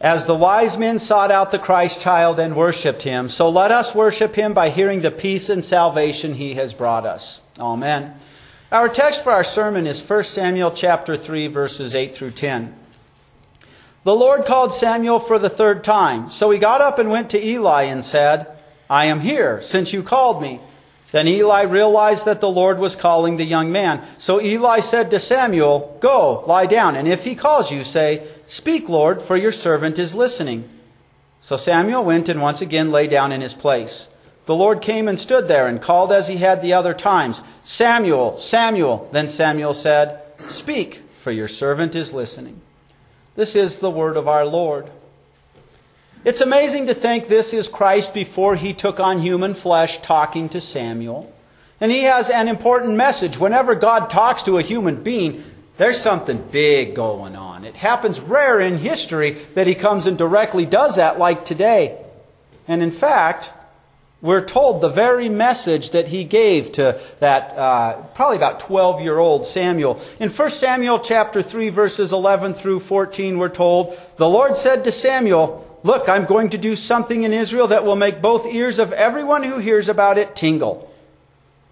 As the wise men sought out the Christ child and worshiped him, so let us worship him by hearing the peace and salvation he has brought us. Amen. Our text for our sermon is 1 Samuel chapter 3 verses 8 through 10. The Lord called Samuel for the third time. So he got up and went to Eli and said, I am here, since you called me. Then Eli realized that the Lord was calling the young man. So Eli said to Samuel, Go, lie down, and if he calls you, say, Speak, Lord, for your servant is listening. So Samuel went and once again lay down in his place. The Lord came and stood there and called as he had the other times, Samuel, Samuel. Then Samuel said, Speak, for your servant is listening. This is the word of our Lord. It's amazing to think this is Christ before he took on human flesh talking to Samuel. And he has an important message. Whenever God talks to a human being, there's something big going on. It happens rare in history that he comes and directly does that, like today. And in fact, we're told the very message that he gave to that uh, probably about 12 year old Samuel. In 1 Samuel chapter 3 verses 11 through 14 we're told, the Lord said to Samuel, Look, I'm going to do something in Israel that will make both ears of everyone who hears about it tingle.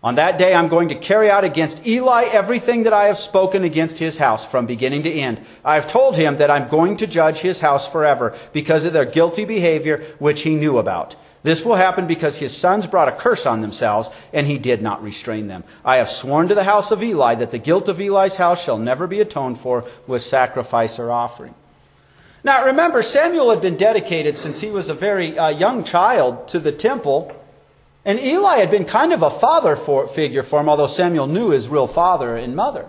On that day, I'm going to carry out against Eli everything that I have spoken against his house from beginning to end. I have told him that I'm going to judge his house forever because of their guilty behavior, which he knew about. This will happen because his sons brought a curse on themselves, and he did not restrain them. I have sworn to the house of Eli that the guilt of Eli's house shall never be atoned for with sacrifice or offering. Now remember, Samuel had been dedicated since he was a very uh, young child to the temple. And Eli had been kind of a father for, figure for him, although Samuel knew his real father and mother.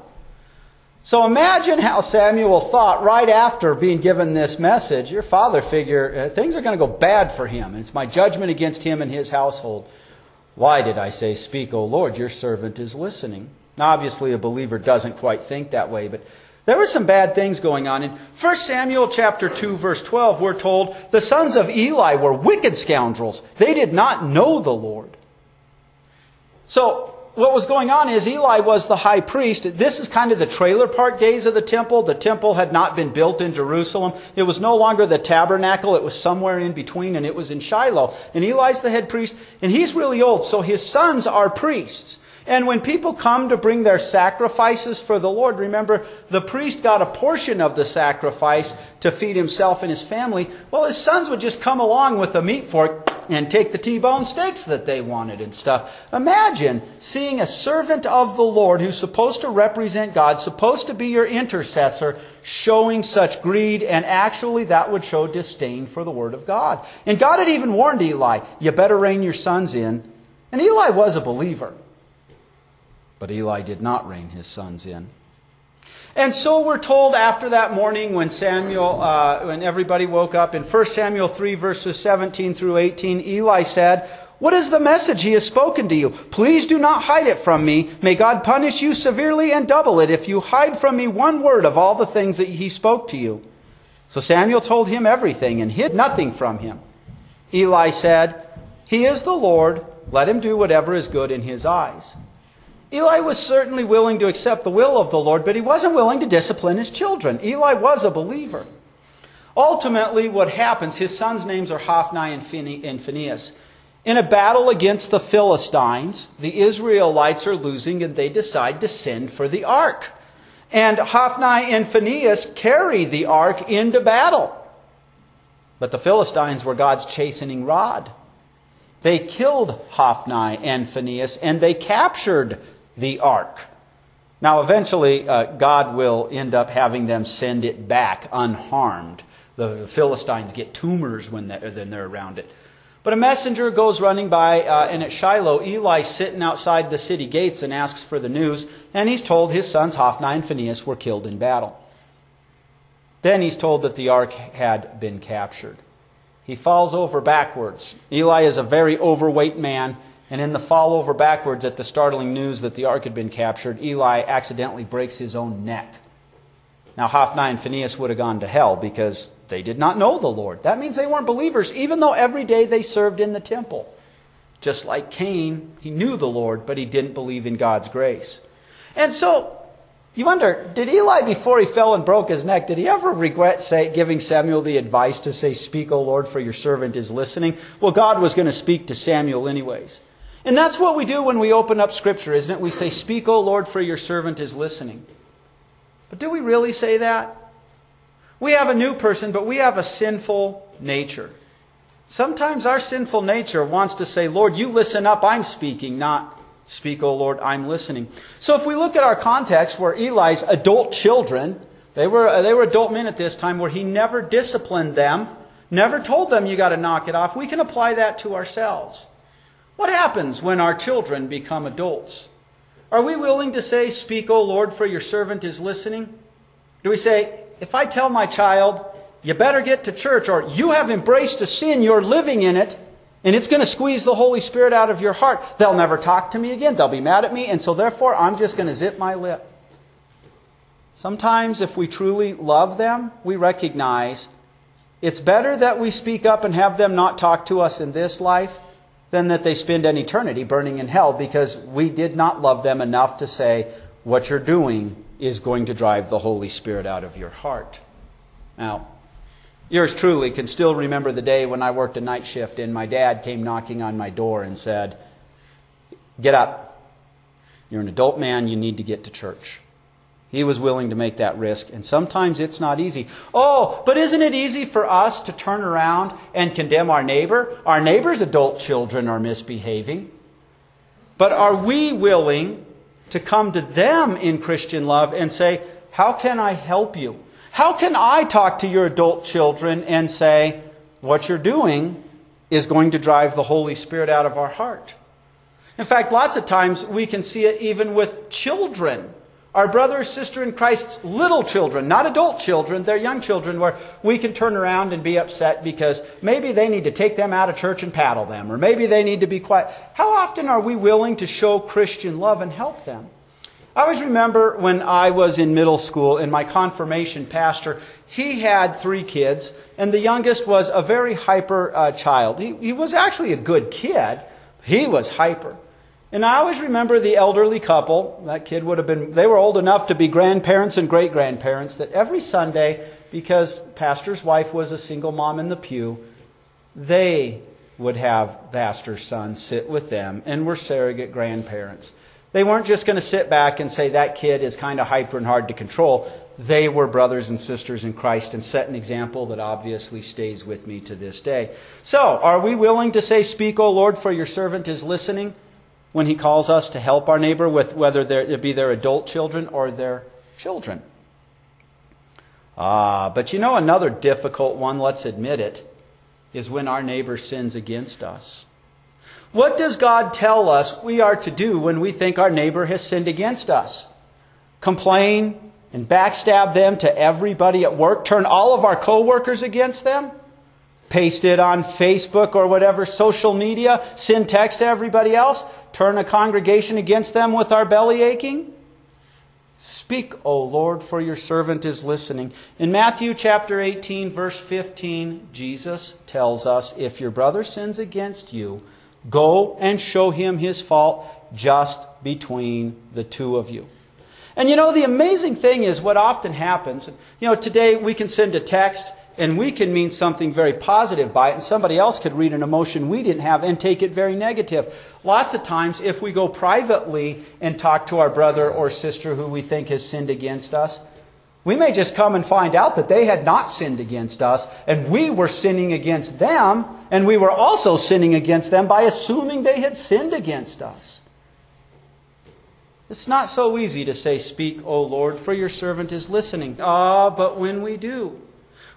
So imagine how Samuel thought right after being given this message your father figure, uh, things are going to go bad for him. It's my judgment against him and his household. Why did I say, Speak, O Lord, your servant is listening? Now, obviously, a believer doesn't quite think that way, but there were some bad things going on. In 1 Samuel chapter 2 verse 12, we're told the sons of Eli were wicked scoundrels. They did not know the Lord. So, what was going on is Eli was the high priest. This is kind of the trailer park days of the temple. The temple had not been built in Jerusalem. It was no longer the tabernacle. It was somewhere in between and it was in Shiloh. And Eli's the head priest and he's really old. So his sons are priests. And when people come to bring their sacrifices for the Lord, remember, the priest got a portion of the sacrifice to feed himself and his family. Well, his sons would just come along with a meat fork and take the T-bone steaks that they wanted and stuff. Imagine seeing a servant of the Lord who's supposed to represent God, supposed to be your intercessor, showing such greed, and actually that would show disdain for the Word of God. And God had even warned Eli, you better rein your sons in. And Eli was a believer. But Eli did not rein his sons in. And so we're told after that morning when Samuel, uh, when everybody woke up in 1 Samuel 3 verses 17 through 18, Eli said, what is the message he has spoken to you? Please do not hide it from me. May God punish you severely and double it if you hide from me one word of all the things that he spoke to you. So Samuel told him everything and hid nothing from him. Eli said, He is the Lord. Let him do whatever is good in his eyes. Eli was certainly willing to accept the will of the Lord, but he wasn't willing to discipline his children. Eli was a believer. Ultimately, what happens, his sons' names are Hophni and Phinehas. In a battle against the Philistines, the Israelites are losing and they decide to send for the ark. And Hophni and Phinehas carry the ark into battle. But the Philistines were God's chastening rod. They killed Hophni and Phinehas and they captured the ark. Now, eventually, uh, God will end up having them send it back unharmed. The Philistines get tumors when they're, around it. But a messenger goes running by, uh, and at Shiloh, Eli's sitting outside the city gates and asks for the news, and he's told his sons Hophni and Phinehas were killed in battle. Then he's told that the ark had been captured. He falls over backwards. Eli is a very overweight man, and in the fall over backwards at the startling news that the ark had been captured, Eli accidentally breaks his own neck. Now, Hophni and Phinehas would have gone to hell because they did not know the Lord. That means they weren't believers, even though every day they served in the temple. Just like Cain, he knew the Lord, but he didn't believe in God's grace. And so, You wonder, did Eli, before he fell and broke his neck, did he ever regret say, giving Samuel the advice to say, Speak, O Lord, for your servant is listening? Well, God was going to speak to Samuel anyways. And that's what we do when we open up Scripture, isn't it? We say, Speak, O Lord, for your servant is listening. But do we really say that? We have a new person, but we have a sinful nature. Sometimes our sinful nature wants to say, Lord, you listen up, I'm speaking, not Speak, O Lord, I'm listening. So if we look at our context where Eli's adult children, they were, uh, they were adult men at this time, where he never disciplined them, never told them you got to knock it off, we can apply that to ourselves. What happens when our children become adults? Are we willing to say, Speak, O Lord, for your servant is listening? Do we say, if I tell my child, you better get to church, or you have embraced a sin, you're living in it, and it's going to squeeze the Holy Spirit out of your heart. They'll never talk to me again. They'll be mad at me. And so, therefore, I'm just going to zip my lip. Sometimes, if we truly love them, we recognize it's better that we speak up and have them not talk to us in this life than that they spend an eternity burning in hell because we did not love them enough to say, what you're doing is going to drive the Holy Spirit out of your heart. Now, Yours truly can still remember the day when I worked a night shift and my dad came knocking on my door and said, Get up. You're an adult man. You need to get to church. He was willing to make that risk, and sometimes it's not easy. Oh, but isn't it easy for us to turn around and condemn our neighbor? Our neighbor's adult children are misbehaving. But are we willing to come to them in Christian love and say, How can I help you? How can I talk to your adult children and say, what you're doing is going to drive the Holy Spirit out of our heart? In fact, lots of times we can see it even with children. Our brother or sister in Christ's little children, not adult children, they're young children, where we can turn around and be upset because maybe they need to take them out of church and paddle them, or maybe they need to be quiet. How often are we willing to show Christian love and help them? I always remember when I was in middle school and my confirmation pastor, he had three kids, and the youngest was a very hyper uh, child. He, he was actually a good kid. He was hyper. And I always remember the elderly couple, that kid would have been, they were old enough to be grandparents and great grandparents, that every Sunday, because pastor's wife was a single mom in the pew, they would have pastor's son sit with them and were surrogate grandparents. They weren't just going to sit back and say that kid is kind of hyper and hard to control. They were brothers and sisters in Christ and set an example that obviously stays with me to this day. So, are we willing to say, Speak, O Lord, for your servant is listening when he calls us to help our neighbor with whether it be their adult children or their children? Ah, but you know another difficult one, let's admit it, is when our neighbor sins against us. What does God tell us we are to do when we think our neighbor has sinned against us? Complain and backstab them to everybody at work? Turn all of our coworkers against them? Paste it on Facebook or whatever social media? Send text to everybody else? Turn a congregation against them with our belly aching? Speak, O Lord, for your servant is listening. In Matthew chapter 18, verse 15, Jesus tells us if your brother sins against you, Go and show him his fault just between the two of you. And you know, the amazing thing is what often happens. You know, today we can send a text and we can mean something very positive by it, and somebody else could read an emotion we didn't have and take it very negative. Lots of times, if we go privately and talk to our brother or sister who we think has sinned against us, we may just come and find out that they had not sinned against us, and we were sinning against them, and we were also sinning against them by assuming they had sinned against us. It's not so easy to say, Speak, O Lord, for your servant is listening. Ah, but when we do,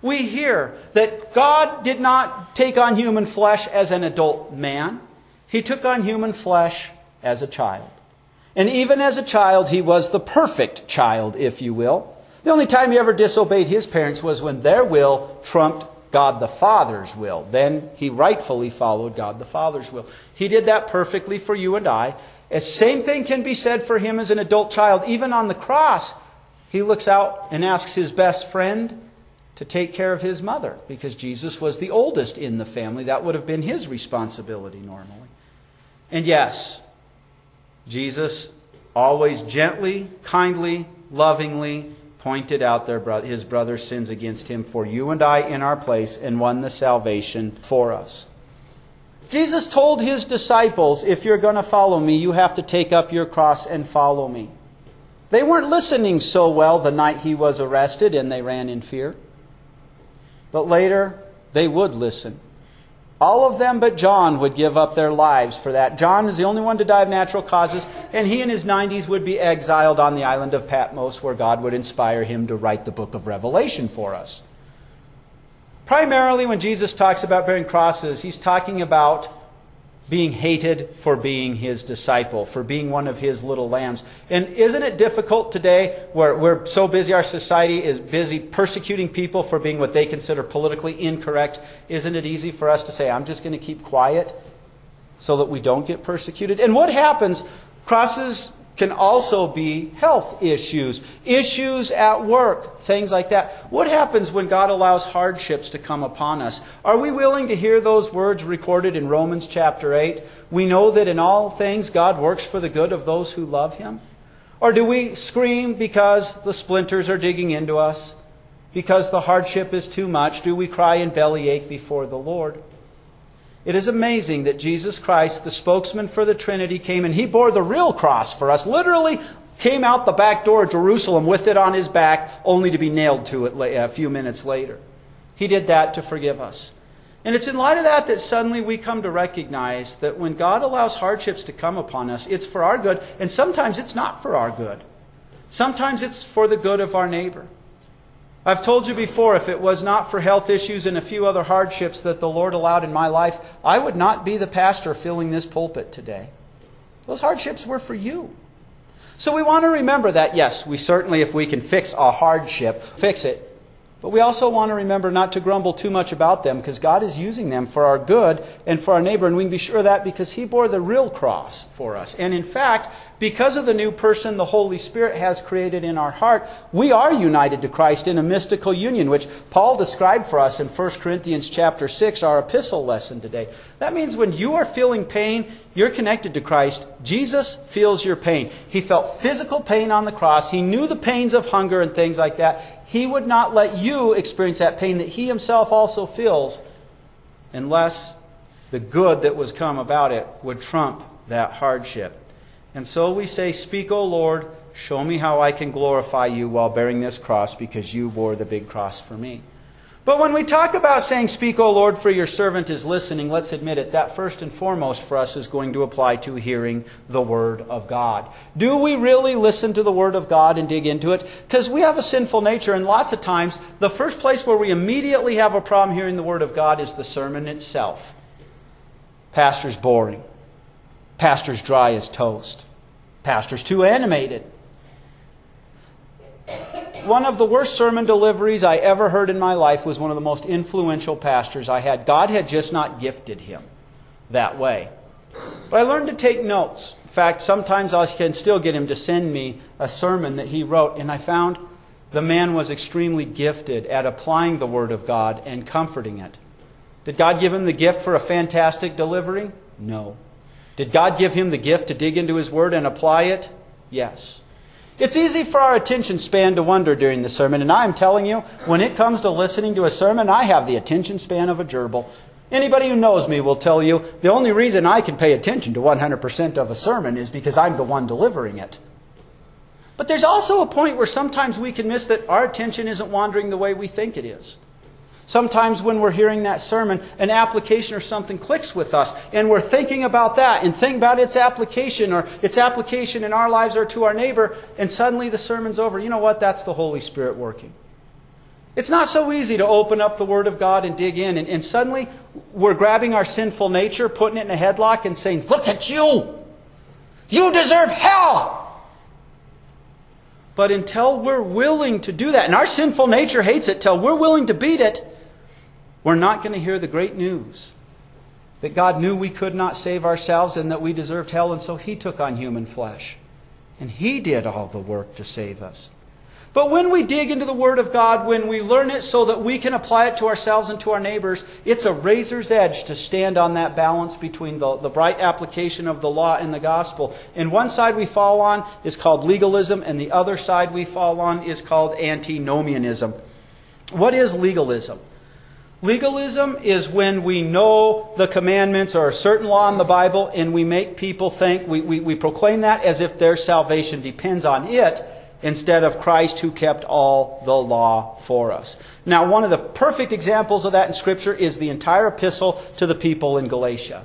we hear that God did not take on human flesh as an adult man, He took on human flesh as a child. And even as a child, He was the perfect child, if you will. The only time he ever disobeyed his parents was when their will trumped God the Father's will. Then he rightfully followed God the Father's will. He did that perfectly for you and I. The same thing can be said for him as an adult child. Even on the cross, he looks out and asks his best friend to take care of his mother because Jesus was the oldest in the family. That would have been his responsibility normally. And yes, Jesus always gently, kindly, lovingly pointed out their bro- his brother's sins against him for you and I in our place and won the salvation for us. Jesus told his disciples, if you're going to follow me, you have to take up your cross and follow me. They weren't listening so well the night he was arrested and they ran in fear. But later, they would listen. All of them but John would give up their lives for that. John is the only one to die of natural causes, and he in his 90s would be exiled on the island of Patmos, where God would inspire him to write the book of Revelation for us. Primarily, when Jesus talks about bearing crosses, he's talking about being hated for being his disciple, for being one of his little lambs. And isn't it difficult today where we're so busy, our society is busy persecuting people for being what they consider politically incorrect? Isn't it easy for us to say, I'm just going to keep quiet so that we don't get persecuted? And what happens? Crosses can also be health issues, issues at work, things like that. What happens when God allows hardships to come upon us? Are we willing to hear those words recorded in Romans chapter 8? We know that in all things God works for the good of those who love Him? Or do we scream because the splinters are digging into us? Because the hardship is too much? Do we cry and bellyache before the Lord? It is amazing that Jesus Christ, the spokesman for the Trinity, came and he bore the real cross for us. Literally came out the back door of Jerusalem with it on his back, only to be nailed to it a few minutes later. He did that to forgive us. And it's in light of that that suddenly we come to recognize that when God allows hardships to come upon us, it's for our good, and sometimes it's not for our good. Sometimes it's for the good of our neighbor. I've told you before, if it was not for health issues and a few other hardships that the Lord allowed in my life, I would not be the pastor filling this pulpit today. Those hardships were for you. So we want to remember that, yes, we certainly, if we can fix a hardship, fix it. But we also want to remember not to grumble too much about them because God is using them for our good and for our neighbor. And we can be sure of that because He bore the real cross for us. And in fact, because of the new person the Holy Spirit has created in our heart, we are united to Christ in a mystical union, which Paul described for us in 1 Corinthians chapter 6, our epistle lesson today. That means when you are feeling pain, you're connected to Christ. Jesus feels your pain. He felt physical pain on the cross. He knew the pains of hunger and things like that. He would not let you experience that pain that he himself also feels unless the good that was come about it would trump that hardship. And so we say, Speak, O Lord, show me how I can glorify you while bearing this cross because you bore the big cross for me. But when we talk about saying, Speak, O Lord, for your servant is listening, let's admit it, that first and foremost for us is going to apply to hearing the Word of God. Do we really listen to the Word of God and dig into it? Because we have a sinful nature, and lots of times, the first place where we immediately have a problem hearing the Word of God is the sermon itself. Pastor's boring. Pastor's dry as toast. Pastor's too animated. One of the worst sermon deliveries I ever heard in my life was one of the most influential pastors I had. God had just not gifted him that way. But I learned to take notes. In fact, sometimes I can still get him to send me a sermon that he wrote, and I found the man was extremely gifted at applying the Word of God and comforting it. Did God give him the gift for a fantastic delivery? No. Did God give him the gift to dig into his word and apply it? Yes. It's easy for our attention span to wander during the sermon, and I'm telling you, when it comes to listening to a sermon, I have the attention span of a gerbil. Anybody who knows me will tell you the only reason I can pay attention to 100% of a sermon is because I'm the one delivering it. But there's also a point where sometimes we can miss that our attention isn't wandering the way we think it is. Sometimes when we're hearing that sermon, an application or something clicks with us, and we're thinking about that and think about its application or its application in our lives or to our neighbor, and suddenly the sermon's over. You know what? That's the Holy Spirit working. It's not so easy to open up the Word of God and dig in, and, and suddenly we're grabbing our sinful nature, putting it in a headlock, and saying, Look at you! You deserve hell! But until we're willing to do that, and our sinful nature hates it, till we're willing to beat it, we're not going to hear the great news that God knew we could not save ourselves and that we deserved hell, and so He took on human flesh. And He did all the work to save us. But when we dig into the Word of God, when we learn it so that we can apply it to ourselves and to our neighbors, it's a razor's edge to stand on that balance between the, the bright application of the law and the gospel. And one side we fall on is called legalism, and the other side we fall on is called antinomianism. What is legalism? Legalism is when we know the commandments or a certain law in the Bible and we make people think, we, we, we proclaim that as if their salvation depends on it instead of Christ who kept all the law for us. Now, one of the perfect examples of that in Scripture is the entire epistle to the people in Galatia.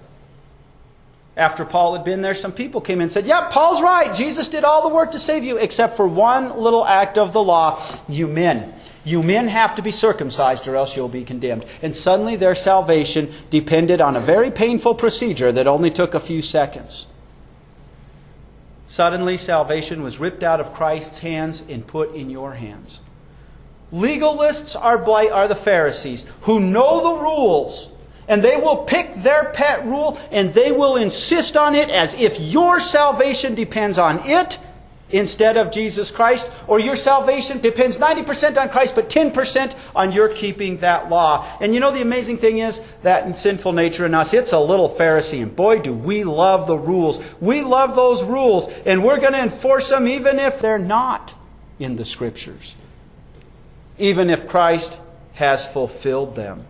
After Paul had been there, some people came in and said, Yeah, Paul's right. Jesus did all the work to save you, except for one little act of the law. You men. You men have to be circumcised or else you'll be condemned. And suddenly their salvation depended on a very painful procedure that only took a few seconds. Suddenly, salvation was ripped out of Christ's hands and put in your hands. Legalists are, are the Pharisees who know the rules and they will pick their pet rule and they will insist on it as if your salvation depends on it instead of Jesus Christ, or your salvation depends 90% on Christ, but 10% on your keeping that law. And you know the amazing thing is that sinful nature in us, it's a little Pharisee, and boy, do we love the rules. We love those rules, and we're going to enforce them even if they're not in the Scriptures, even if Christ has fulfilled them.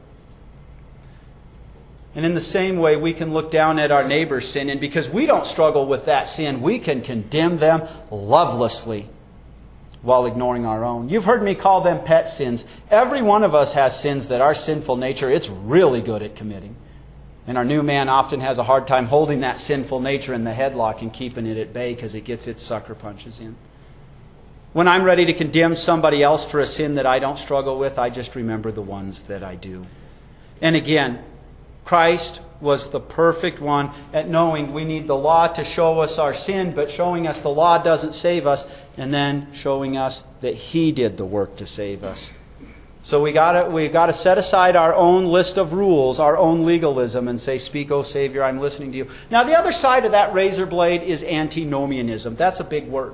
And in the same way, we can look down at our neighbor's sin, and because we don't struggle with that sin, we can condemn them lovelessly while ignoring our own. You've heard me call them pet sins. Every one of us has sins that our sinful nature, it's really good at committing. And our new man often has a hard time holding that sinful nature in the headlock and keeping it at bay because it gets its sucker punches in. When I'm ready to condemn somebody else for a sin that I don't struggle with, I just remember the ones that I do. And again, Christ was the perfect one at knowing we need the law to show us our sin, but showing us the law doesn't save us, and then showing us that He did the work to save us. So we gotta we got to set aside our own list of rules, our own legalism, and say, "Speak, O Savior, I'm listening to you." Now, the other side of that razor blade is antinomianism. That's a big word.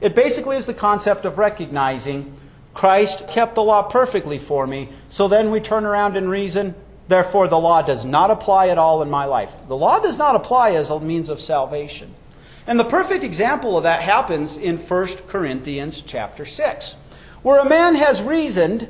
It basically is the concept of recognizing Christ kept the law perfectly for me. So then we turn around and reason, Therefore, the law does not apply at all in my life. The law does not apply as a means of salvation. And the perfect example of that happens in 1 Corinthians chapter 6, where a man has reasoned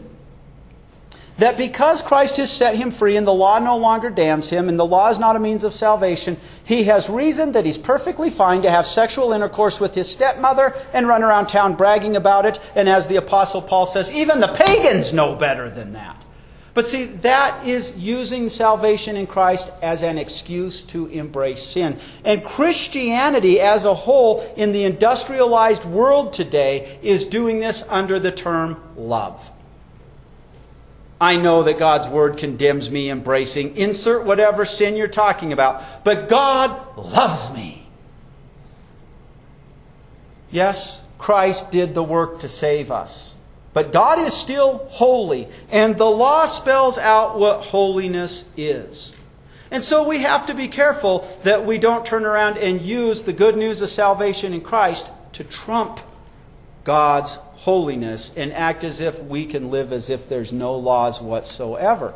that because Christ has set him free and the law no longer damns him and the law is not a means of salvation, he has reasoned that he's perfectly fine to have sexual intercourse with his stepmother and run around town bragging about it. And as the Apostle Paul says, even the pagans know better than that. But see, that is using salvation in Christ as an excuse to embrace sin. And Christianity as a whole in the industrialized world today is doing this under the term love. I know that God's word condemns me embracing insert whatever sin you're talking about, but God loves me. Yes, Christ did the work to save us. But God is still holy, and the law spells out what holiness is. And so we have to be careful that we don't turn around and use the good news of salvation in Christ to trump God's holiness and act as if we can live as if there's no laws whatsoever.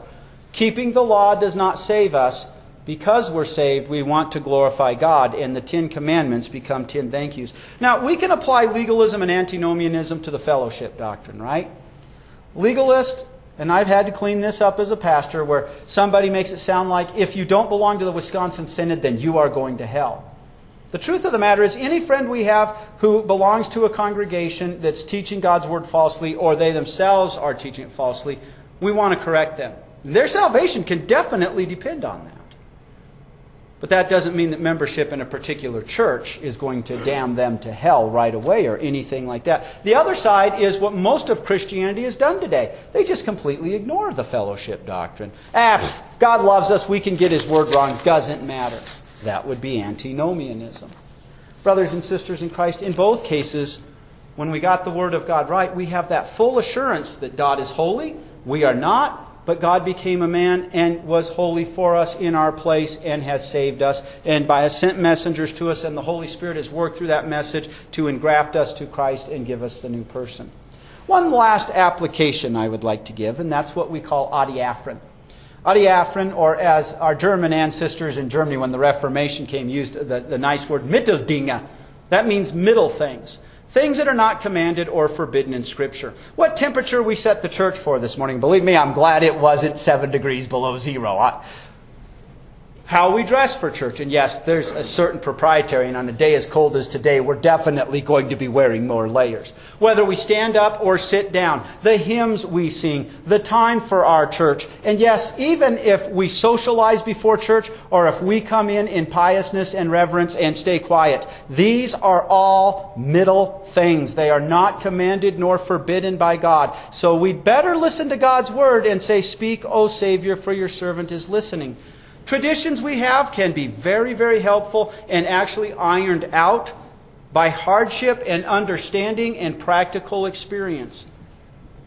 Keeping the law does not save us, because we're saved, we want to glorify God, and the Ten Commandments become ten thank yous. Now, we can apply legalism and antinomianism to the fellowship doctrine, right? Legalist, and I've had to clean this up as a pastor, where somebody makes it sound like if you don't belong to the Wisconsin Synod, then you are going to hell. The truth of the matter is, any friend we have who belongs to a congregation that's teaching God's word falsely, or they themselves are teaching it falsely, we want to correct them. Their salvation can definitely depend on that. But that doesn't mean that membership in a particular church is going to damn them to hell right away or anything like that. The other side is what most of Christianity has done today. They just completely ignore the fellowship doctrine. Ah, God loves us, we can get His word wrong, doesn't matter. That would be antinomianism. Brothers and sisters in Christ, in both cases, when we got the word of God right, we have that full assurance that God is holy, we are not, but God became a man and was holy for us in our place and has saved us. And by has sent messengers to us, and the Holy Spirit has worked through that message to engraft us to Christ and give us the new person. One last application I would like to give, and that's what we call adiaphoron. Adiaphoron, or as our German ancestors in Germany when the Reformation came, used the, the nice word Mitteldinge. That means middle things. Things that are not commanded or forbidden in Scripture. What temperature we set the church for this morning? Believe me, I'm glad it wasn't seven degrees below zero. I, how we dress for church. And yes, there's a certain proprietary, and on a day as cold as today, we're definitely going to be wearing more layers. Whether we stand up or sit down, the hymns we sing, the time for our church. And yes, even if we socialize before church, or if we come in in piousness and reverence and stay quiet, these are all middle things. They are not commanded nor forbidden by God. So we'd better listen to God's word and say, Speak, O Savior, for your servant is listening. Traditions we have can be very, very helpful and actually ironed out by hardship and understanding and practical experience.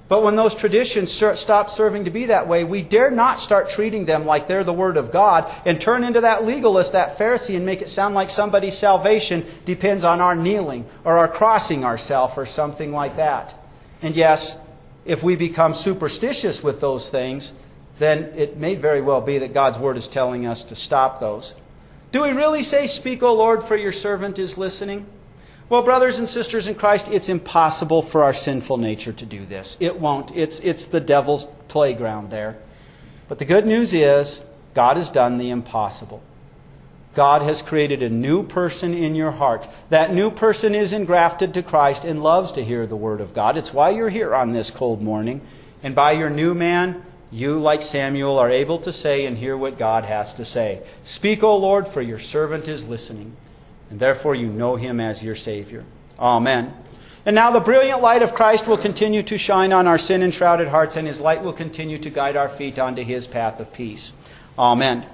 But when those traditions stop serving to be that way, we dare not start treating them like they're the Word of God and turn into that legalist, that Pharisee, and make it sound like somebody's salvation depends on our kneeling or our crossing ourselves or something like that. And yes, if we become superstitious with those things, then it may very well be that God's Word is telling us to stop those. Do we really say, Speak, O Lord, for your servant is listening? Well, brothers and sisters in Christ, it's impossible for our sinful nature to do this. It won't. It's, it's the devil's playground there. But the good news is, God has done the impossible. God has created a new person in your heart. That new person is engrafted to Christ and loves to hear the Word of God. It's why you're here on this cold morning. And by your new man, you, like Samuel, are able to say and hear what God has to say. Speak, O Lord, for your servant is listening, and therefore you know him as your Savior. Amen. And now the brilliant light of Christ will continue to shine on our sin enshrouded hearts, and his light will continue to guide our feet onto his path of peace. Amen.